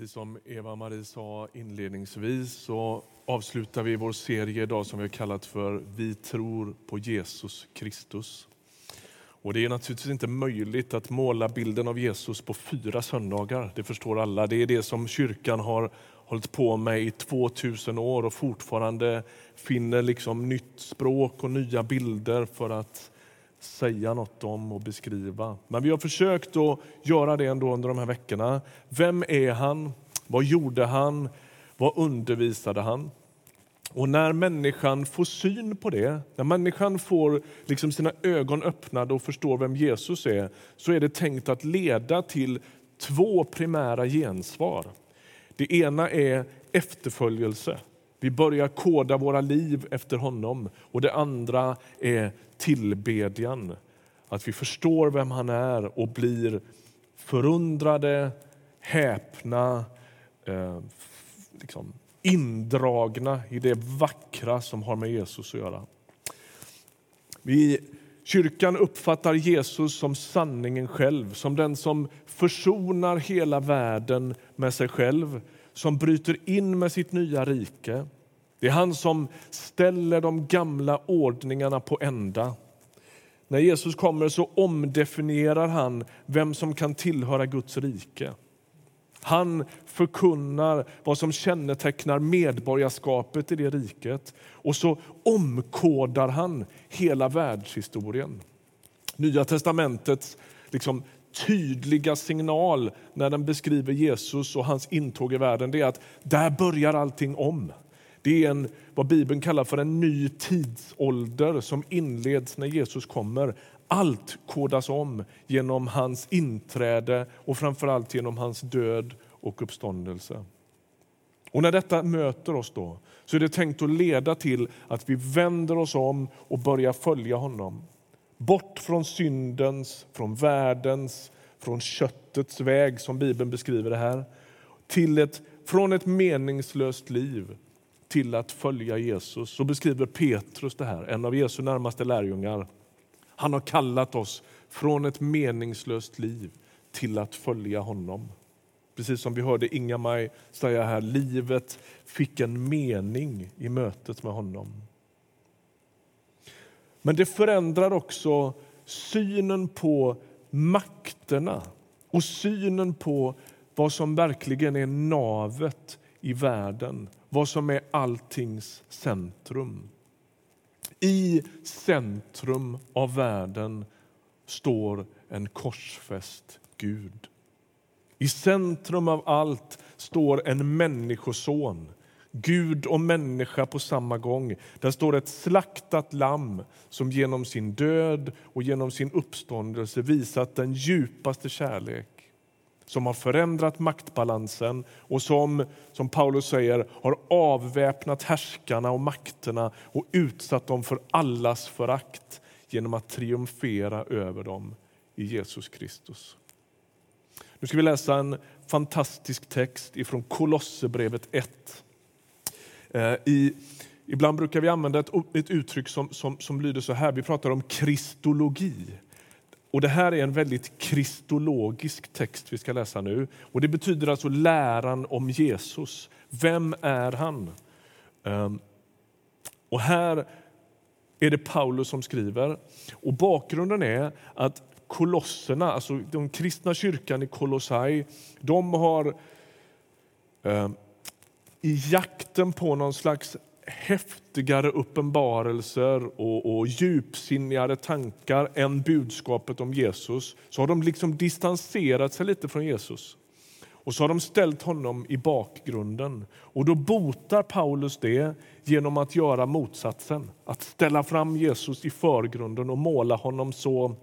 Precis som Eva-Marie sa inledningsvis så avslutar vi vår serie idag som vi har kallat för Vi tror på Jesus Kristus. Och Det är naturligtvis inte möjligt att måla bilden av Jesus på fyra söndagar. Det förstår alla. Det är det som kyrkan har hållit på med i 2000 år och fortfarande finner liksom nytt språk och nya bilder för att säga något om och beskriva. Men vi har försökt att göra det ändå under de här veckorna. Vem är han? Vad gjorde han? Vad undervisade han? Och när människan får syn på det, när människan får liksom sina ögon öppnade och förstår vem Jesus är, så är det tänkt att leda till två primära gensvar. Det ena är efterföljelse. Vi börjar koda våra liv efter honom. Och Det andra är tillbedjan. Att vi förstår vem han är och blir förundrade, häpna, eh, liksom indragna i det vackra som har med Jesus att göra. Vi, kyrkan uppfattar Jesus som sanningen själv, som den som försonar hela världen med sig själv som bryter in med sitt nya rike. Det är han som ställer de gamla ordningarna på ända. När Jesus kommer så omdefinierar han vem som kan tillhöra Guds rike. Han förkunnar vad som kännetecknar medborgarskapet i det riket och så omkodar han hela världshistorien. Nya testamentets liksom, tydliga signal när den beskriver Jesus och hans intåg i världen det är att där börjar allting om. Det är en, vad Bibeln kallar för en ny tidsålder som inleds när Jesus kommer. Allt kodas om genom hans inträde och framförallt genom hans död och uppståndelse. Och när detta möter oss då, så är det tänkt att leda till att vi vänder oss om och börjar följa honom. Bort från syndens, från världens, från köttets väg som Bibeln beskriver det här. Till ett, från ett meningslöst liv till att följa Jesus. Så beskriver Petrus det här, en av Jesu närmaste lärjungar. Han har kallat oss från ett meningslöst liv till att följa honom. Precis som vi hörde Inga-Maj säga här, livet fick en mening i mötet med honom. Men det förändrar också synen på makterna och synen på vad som verkligen är navet i världen, vad som är alltings centrum. I centrum av världen står en korsfäst Gud. I centrum av allt står en människoson Gud och människa på samma gång. Där står ett slaktat lamm som genom sin död och genom sin uppståndelse visat den djupaste kärlek som har förändrat maktbalansen och som, som Paulus säger, har avväpnat härskarna och makterna och utsatt dem för allas förakt genom att triumfera över dem i Jesus Kristus. Nu ska vi läsa en fantastisk text ifrån Kolosserbrevet 1. Eh, I, ibland brukar vi använda ett, ett uttryck som, som, som lyder så här. Vi pratar om kristologi. Och Det här är en väldigt kristologisk text vi ska läsa nu. Och Det betyder alltså läran om Jesus. Vem är han? Ehm, och Här är det Paulus som skriver. Och Bakgrunden är att kolosserna, alltså den kristna kyrkan i Kolossai, de har ehm, i jakten på någon slags häftigare uppenbarelser och, och djupsinnigare tankar än budskapet om Jesus så har de liksom distanserat sig lite från Jesus. Och så har de ställt honom i bakgrunden. Och då botar Paulus det genom att göra motsatsen. Att ställa fram Jesus i förgrunden och måla honom så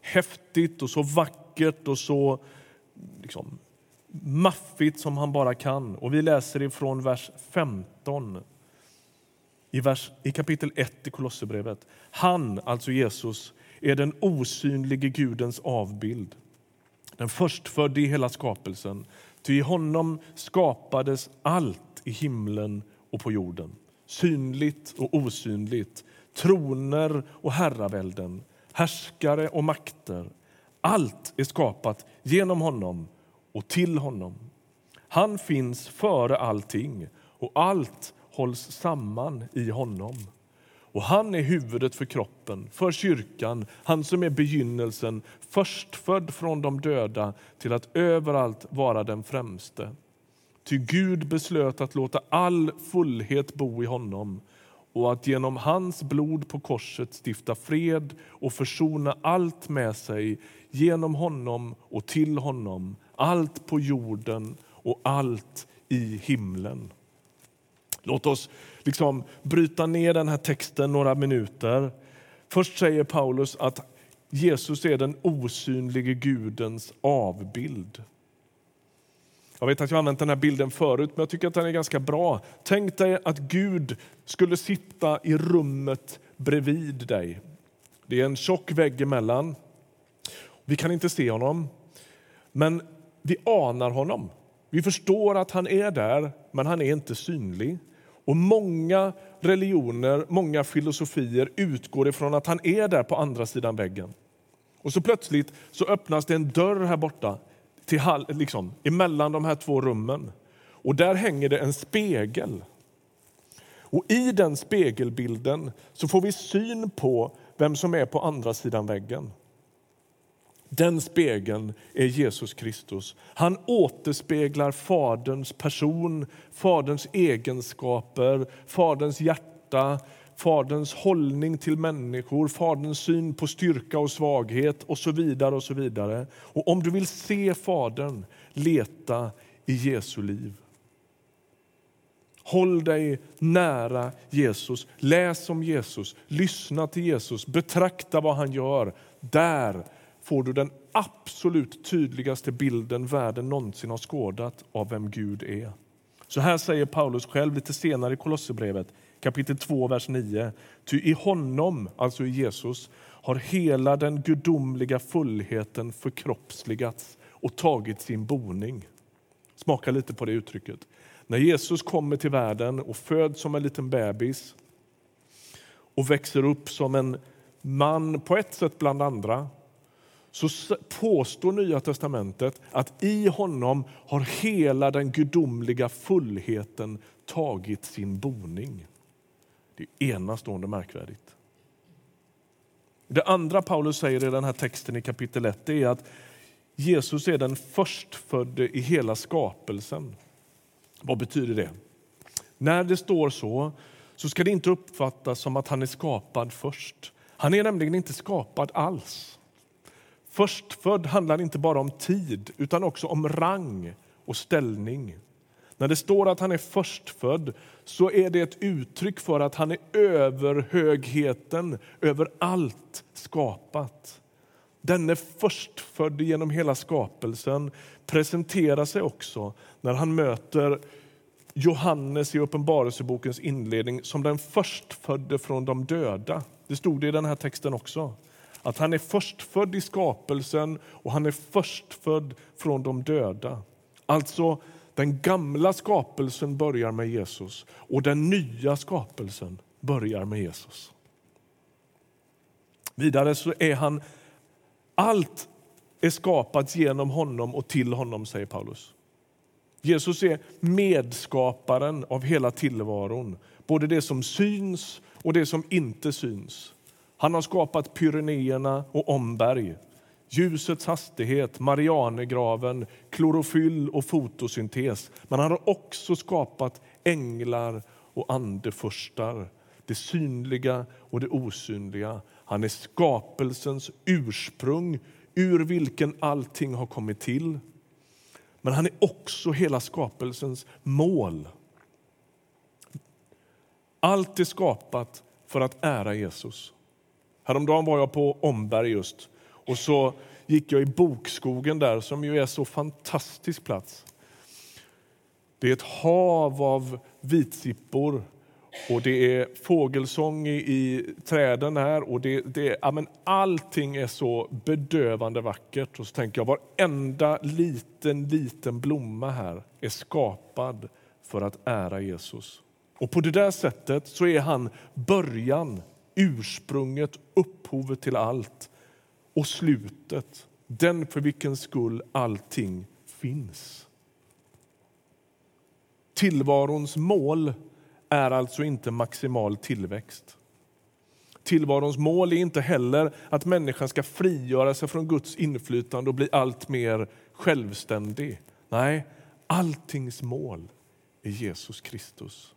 häftigt och så vackert och så liksom, maffigt som han bara kan. Och Vi läser ifrån vers 15 i, vers, i kapitel 1 i Kolosserbrevet. Han, alltså Jesus, är den osynlige Gudens avbild. Den förstfödde i hela skapelsen. Ty i honom skapades allt i himlen och på jorden. Synligt och osynligt, troner och herravälden, härskare och makter. Allt är skapat genom honom och till honom. Han finns före allting och allt hålls samman i honom. Och Han är huvudet för kroppen, för kyrkan, han som är begynnelsen, förstfödd från de döda till att överallt vara den främste. Ty Gud beslöt att låta all fullhet bo i honom och att genom hans blod på korset stifta fred och försona allt med sig genom honom och till honom, allt på jorden och allt i himlen. Låt oss liksom bryta ner den här texten några minuter. Först säger Paulus att Jesus är den osynlige Gudens avbild. Jag vet att jag använt den här bilden förut, men jag tycker att den är ganska bra. Tänk dig att Gud skulle sitta i rummet bredvid dig. Det är en tjock vägg emellan. Vi kan inte se honom, men vi anar honom. Vi förstår att han är där, men han är inte synlig. Och Många religioner, många filosofier utgår ifrån att han är där på andra sidan väggen. Och så plötsligt så öppnas det en dörr här borta till, liksom, emellan de här två rummen. Och där hänger det en spegel. Och I den spegelbilden så får vi syn på vem som är på andra sidan väggen. Den spegeln är Jesus Kristus. Han återspeglar Faderns person, Faderns egenskaper, Faderns hjärta, Faderns hållning till människor, Faderns syn på styrka och svaghet och så vidare. och så vidare. Och Om du vill se Fadern, leta i Jesu liv. Håll dig nära Jesus, läs om Jesus, lyssna till Jesus, betrakta vad han gör. Där får du den absolut tydligaste bilden världen någonsin har skådat av vem Gud är. Så här säger Paulus själv lite senare i Kolosserbrevet kapitel 2, vers 9. Ty i honom, alltså i Jesus, har hela den gudomliga fullheten förkroppsligats och tagit sin boning. Smaka lite på det uttrycket. När Jesus kommer till världen och föds som en liten bebis och växer upp som en man på ett sätt bland andra så påstår Nya testamentet att i honom har hela den gudomliga fullheten tagit sin boning. Det är enastående märkvärdigt. Det andra Paulus säger i den här texten i kapitel 1 är att Jesus är den förstfödde i hela skapelsen. Vad betyder det? När det står så, så ska det inte uppfattas som att han är skapad först. Han är nämligen inte skapad alls. Förstfödd handlar inte bara om tid, utan också om rang och ställning. När det står att han är förstfödd så är det ett uttryck för att han är överhögheten över allt skapat. Denne förstfödd genom hela skapelsen presenterar sig också när han möter Johannes i Uppenbarelsebokens inledning som den förstfödde från de döda. Det stod det i den här texten också. Att han är förstfödd i skapelsen och han är förstfödd från de döda. Alltså, den gamla skapelsen börjar med Jesus och den nya skapelsen börjar med Jesus. Vidare så är han, allt är skapat genom honom och till honom, säger Paulus. Jesus är medskaparen av hela tillvaron, både det som syns och det som inte syns. Han har skapat Pyrenéerna och Omberg, ljusets hastighet, Marianergraven, klorofyll och fotosyntes. Men han har också skapat änglar och andefurstar, det synliga och det osynliga. Han är skapelsens ursprung, ur vilken allting har kommit till. Men han är också hela skapelsens mål. Allt är skapat för att ära Jesus. Häromdagen var jag på Omberg just och så gick jag i Bokskogen där som ju är så fantastisk plats. Det är ett hav av vitsippor och det är fågelsång i, i träden här och det, det, ja, men allting är så bedövande vackert. Och så tänker jag varenda liten, liten blomma här är skapad för att ära Jesus. Och på det där sättet så är han början ursprunget, upphovet till allt och slutet, den för vilken skull allting finns. Tillvarons mål är alltså inte maximal tillväxt. Tillvarons mål är inte heller att människan ska frigöra sig från Guds inflytande och bli allt mer självständig. Nej, alltings mål är Jesus Kristus.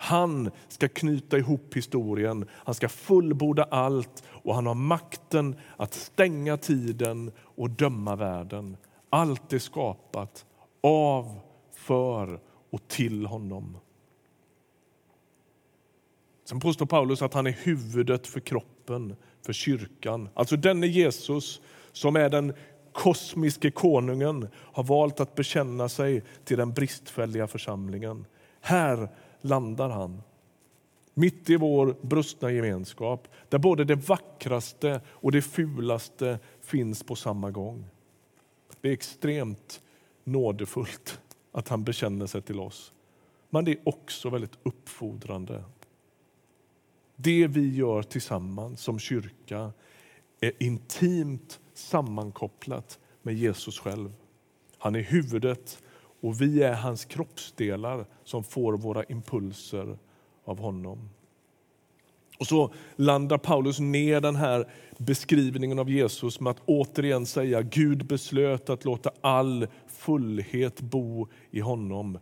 Han ska knyta ihop historien, han ska fullborda allt och han har makten att stänga tiden och döma världen. Allt är skapat av, för och till honom. Sen påstår Paulus att han är huvudet för kroppen, för kyrkan. Alltså denne Jesus som är den kosmiske konungen har valt att bekänna sig till den bristfälliga församlingen. Här landar han. Mitt i vår brustna gemenskap där både det vackraste och det fulaste finns på samma gång. Det är extremt nådefullt att han bekänner sig till oss. Men det är också väldigt uppfordrande. Det vi gör tillsammans som kyrka är intimt sammankopplat med Jesus själv. Han är huvudet och vi är hans kroppsdelar som får våra impulser av honom. Och så landar Paulus ner den här beskrivningen av Jesus med att återigen säga Gud beslöt att låta all fullhet bo i honom.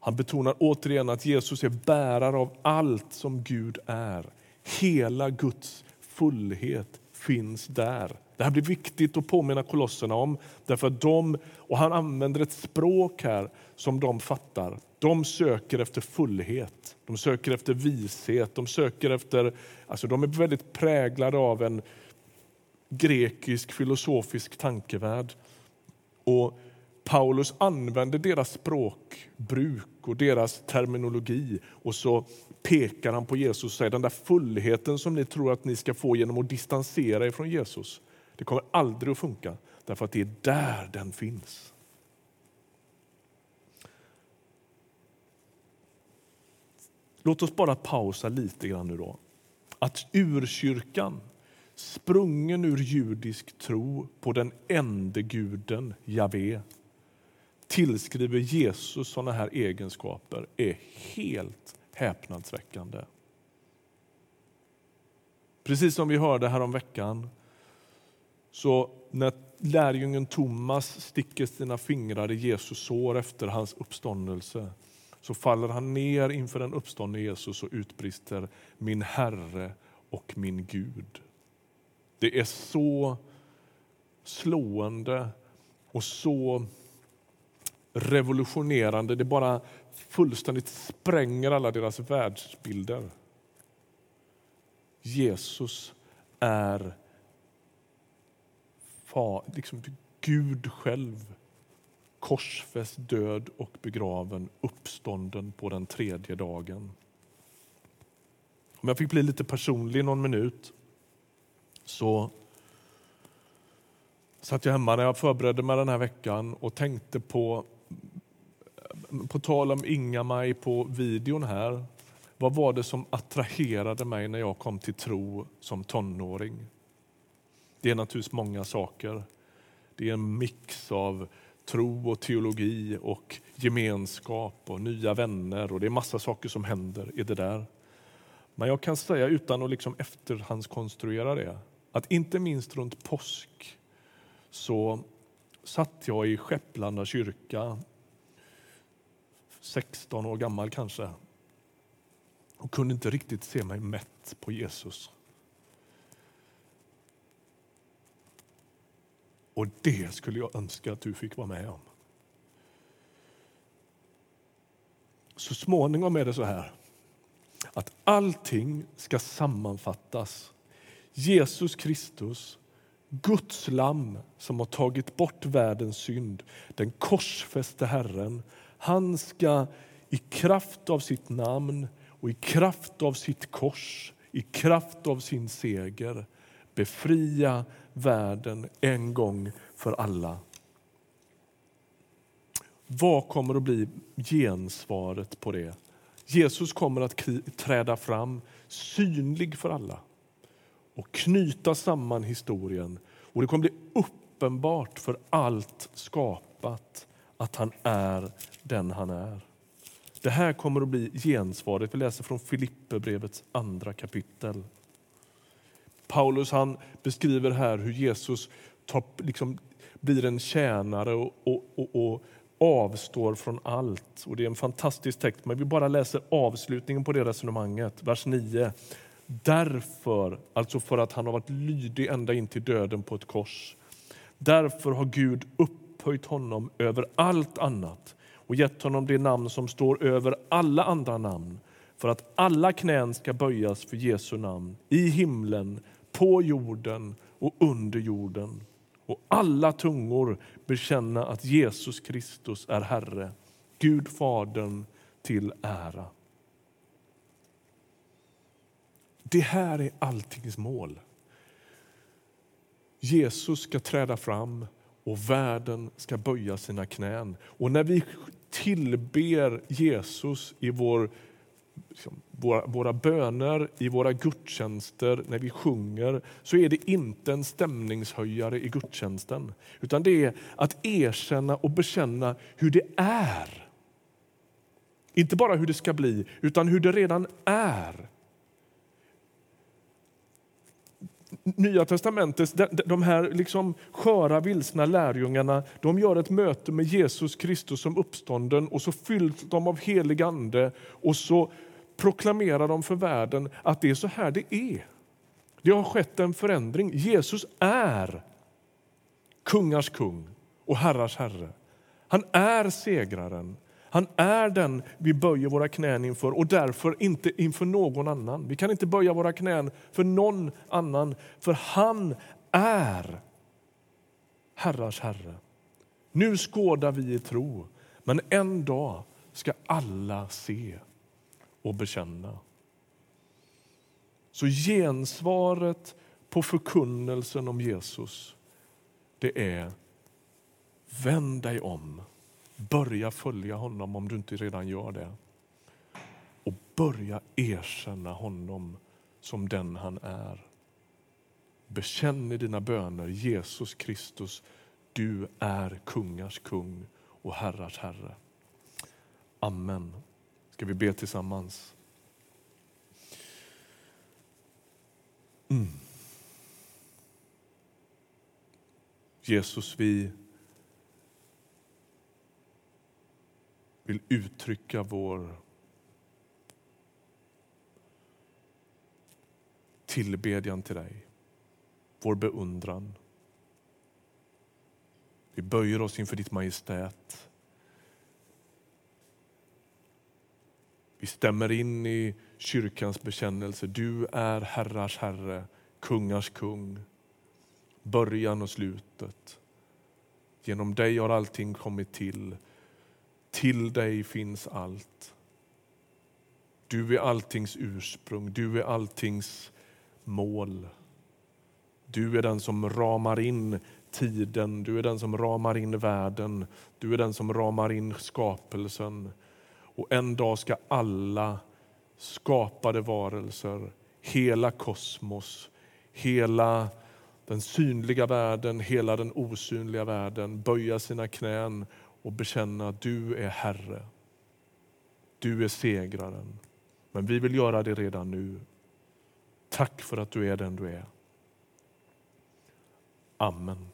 Han betonar återigen att Jesus är bärare av allt som Gud är. Hela Guds fullhet finns där. Det här blir viktigt att påminna kolosserna om. Därför att de, och han använder ett språk här som de fattar. De söker efter fullhet, de söker efter vishet, de söker efter... Alltså de är väldigt präglade av en grekisk filosofisk tankevärld. Och Paulus använder deras språkbruk och deras terminologi och så pekar han på Jesus och säger den där fullheten som ni tror att ni ska få genom att distansera er från Jesus. Det kommer aldrig att funka, därför att det är där den finns. Låt oss bara pausa lite grann nu då. Att urkyrkan, sprungen ur judisk tro på den ende guden, Javé, tillskriver Jesus sådana här egenskaper är helt häpnadsväckande. Precis som vi hörde här om veckan så när lärjungen Thomas sticker sina fingrar i Jesus sår efter hans uppståndelse så faller han ner inför den uppståndne Jesus och utbrister min Herre och min Gud. Det är så slående och så revolutionerande. Det bara fullständigt spränger alla deras världsbilder. Jesus är liksom Gud själv korsfäst, död och begraven, uppstånden på den tredje dagen. Om jag fick bli lite personlig någon minut så satt jag hemma när jag förberedde mig den här veckan och tänkte på, på tal om Inga-Maj på videon här, vad var det som attraherade mig när jag kom till tro som tonåring? Det är naturligtvis många saker. Det är en mix av tro och teologi och gemenskap och nya vänner och det är massa saker som händer i det där. Men jag kan säga utan att liksom efterhandskonstruera det att inte minst runt påsk så satt jag i Skepplanda kyrka, 16 år gammal kanske och kunde inte riktigt se mig mätt på Jesus. Och det skulle jag önska att du fick vara med om. Så småningom är det så här att allting ska sammanfattas. Jesus Kristus, Guds lamm som har tagit bort världens synd, den korsfäste Herren. Han ska i kraft av sitt namn och i kraft av sitt kors, i kraft av sin seger befria världen en gång för alla. Vad kommer att bli gensvaret på det? Jesus kommer att träda fram synlig för alla och knyta samman historien. Och Det kommer bli uppenbart för allt skapat att han är den han är. Det här kommer att bli gensvaret. Vi läser från Filipperbrevets andra kapitel. Paulus han beskriver här hur Jesus tar, liksom, blir en tjänare och, och, och, och, avstår från allt. Och Det är en fantastisk text, men vi bara läser avslutningen på det resonemanget. Vers 9. Därför, alltså för att han har varit lydig ända in till döden på ett kors. Därför har Gud upphöjt honom över allt annat och gett honom det namn som står över alla andra namn för att alla knän ska böjas för Jesu namn i himlen, på jorden och under jorden och alla tungor bekänna att Jesus Kristus är Herre, Gud Fadern till ära. Det här är alltings mål. Jesus ska träda fram och världen ska böja sina knän. Och när vi tillber Jesus i vår, liksom, våra, våra böner, i våra gudstjänster, när vi sjunger, så är det inte en stämningshöjare i gudstjänsten. Utan det är att erkänna och bekänna hur det är. Inte bara hur det ska bli, utan hur det redan är. Nya testamentet, de här liksom sköra, vilsna lärjungarna, de gör ett möte med Jesus Kristus som uppstånden och så fylls de av helig ande och så proklamerar de för världen att det är så här det är. Det har skett en förändring. Jesus är kungars kung och herrars herre. Han är segraren. Han är den vi böjer våra knän inför och därför inte inför någon annan. Vi kan inte böja våra knän för någon annan, för han är herrars herre. Nu skådar vi i tro, men en dag ska alla se och bekänna. Så gensvaret på förkunnelsen om Jesus, det är vänd dig om Börja följa honom om du inte redan gör det. Och börja erkänna honom som den han är. Bekänn i dina böner Jesus Kristus, du är kungars kung och herrars herre. Amen. Ska vi be tillsammans? Mm. Jesus, vi vill uttrycka vår tillbedjan till dig, vår beundran. Vi böjer oss inför ditt majestät. Vi stämmer in i kyrkans bekännelse. Du är herrars herre, kungars kung, början och slutet. Genom dig har allting kommit till. Till dig finns allt. Du är alltings ursprung, du är alltings mål. Du är den som ramar in tiden, du är den som ramar in världen, du är den som ramar in skapelsen. Och en dag ska alla skapade varelser, hela kosmos, hela den synliga världen, hela den osynliga världen böja sina knän och bekänna att du är Herre. Du är segraren. Men vi vill göra det redan nu. Tack för att du är den du är. Amen.